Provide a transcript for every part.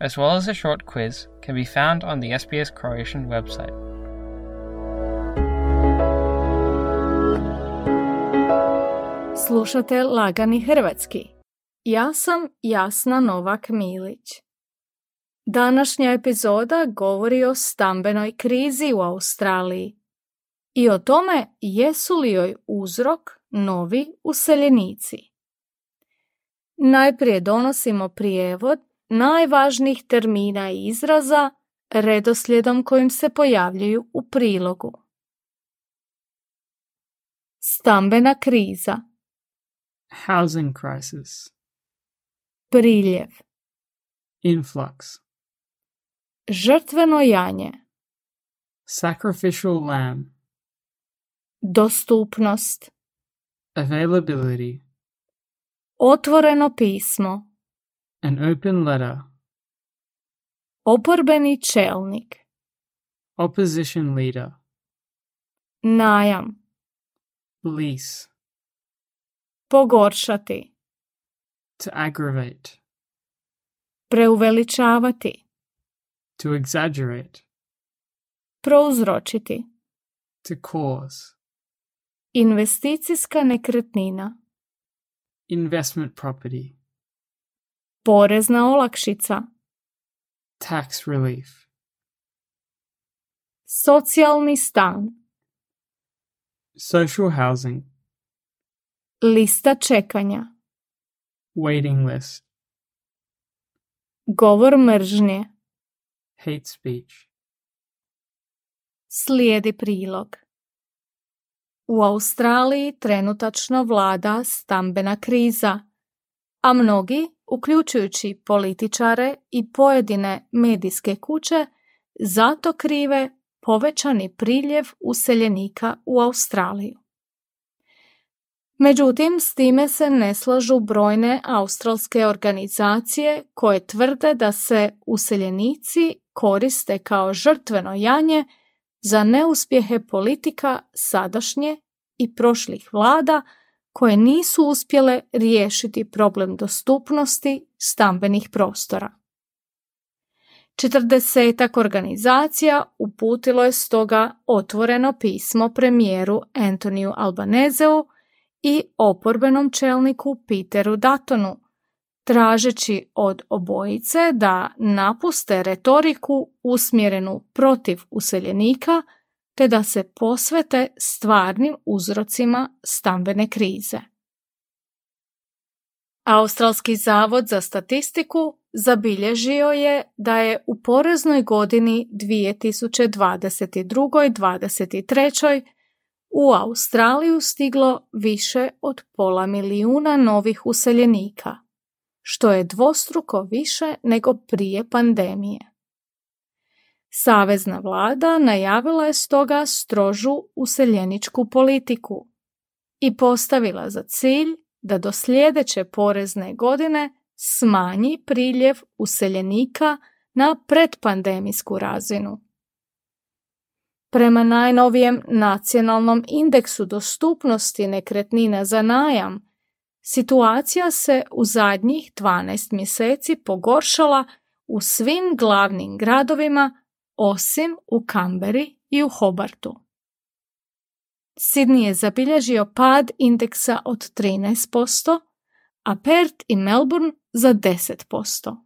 as well as a short quiz, can be found on the SBS Croatian website. Slušate Lagani Hrvatski. Ja sam Jasna Novak Milić. Današnja epizoda govori o stambenoj krizi u Australiji i o tome jesu li joj uzrok novi useljenici. Najprije donosimo prijevod najvažnijih termina i izraza redoslijedom kojim se pojavljuju u prilogu. Stambena kriza. Housing crisis, Priljev. Influx, Žrtveno janje. Sacrificial lamb, Dostupnost. Availability, Otvoreno pismo an open letter, Oporbeni čelnik. Opposition leader, Najam. Lease, Pogoršati. To aggravate, Preuveličavati. To exaggerate, Prouzročiti. To cause, Investicijska nekretnina. Investment property, Porezna olakšica. Tax relief, Socijalni stan. Social housing, Lista čekanja. Waiting list, Govor mržnje. Hate speech, Slijedi prilog. U Australiji trenutačno vlada stambena kriza, a mnogi, uključujući političare i pojedine medijske kuće, zato krive povećani priljev useljenika u Australiju. Međutim, s time se ne slažu brojne australske organizacije koje tvrde da se useljenici koriste kao žrtveno janje za neuspjehe politika sadašnje i prošlih vlada koje nisu uspjele riješiti problem dostupnosti stambenih prostora. Četrdesetak organizacija uputilo je stoga otvoreno pismo premijeru Antoniju Albanezeu i oporbenom čelniku Peteru Datonu, tražeći od obojice da napuste retoriku usmjerenu protiv useljenika te da se posvete stvarnim uzrocima stambene krize. Australski zavod za statistiku zabilježio je da je u poreznoj godini 2022-2023 u Australiju stiglo više od pola milijuna novih useljenika, što je dvostruko više nego prije pandemije. Savezna vlada najavila je stoga strožu useljeničku politiku i postavila za cilj da do sljedeće porezne godine smanji priljev useljenika na predpandemijsku razinu. Prema najnovijem nacionalnom indeksu dostupnosti nekretnina za najam, situacija se u zadnjih 12 mjeseci pogoršala u svim glavnim gradovima osim u Kamberi i u Hobartu. Sydney je zabilježio pad indeksa od 13%, a Perth i Melbourne za 10%.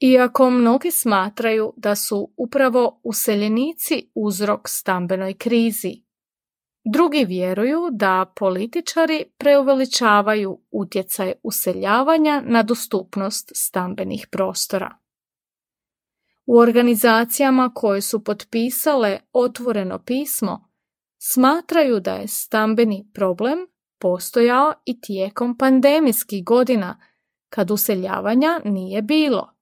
Iako mnogi smatraju da su upravo useljenici uzrok stambenoj krizi, drugi vjeruju da političari preuveličavaju utjecaj useljavanja na dostupnost stambenih prostora. U organizacijama koje su potpisale otvoreno pismo smatraju da je stambeni problem postojao i tijekom pandemijskih godina kad useljavanja nije bilo.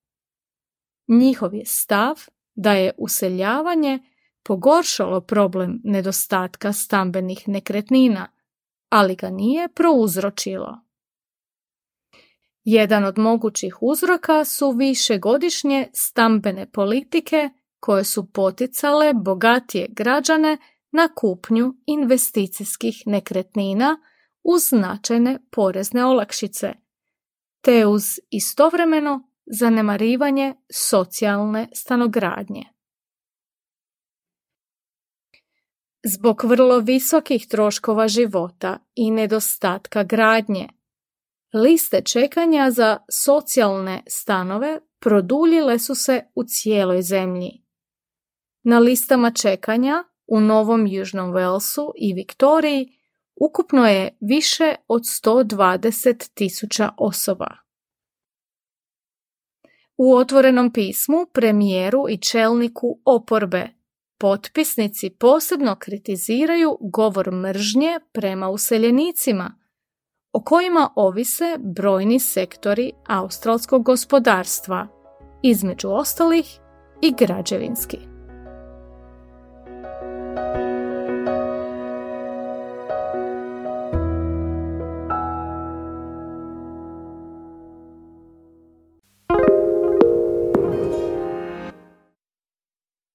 Njihov je stav da je useljavanje pogoršalo problem nedostatka stambenih nekretnina, ali ga nije prouzročilo. Jedan od mogućih uzroka su višegodišnje stambene politike koje su poticale bogatije građane na kupnju investicijskih nekretnina uz značajne porezne olakšice, te uz istovremeno zanemarivanje socijalne stanogradnje. Zbog vrlo visokih troškova života i nedostatka gradnje, liste čekanja za socijalne stanove produljile su se u cijeloj zemlji. Na listama čekanja u Novom Južnom Velsu i Viktoriji ukupno je više od 120 tisuća osoba. U otvorenom pismu premijeru i čelniku oporbe potpisnici posebno kritiziraju govor mržnje prema useljenicima, o kojima ovise brojni sektori australskog gospodarstva, između ostalih i građevinski.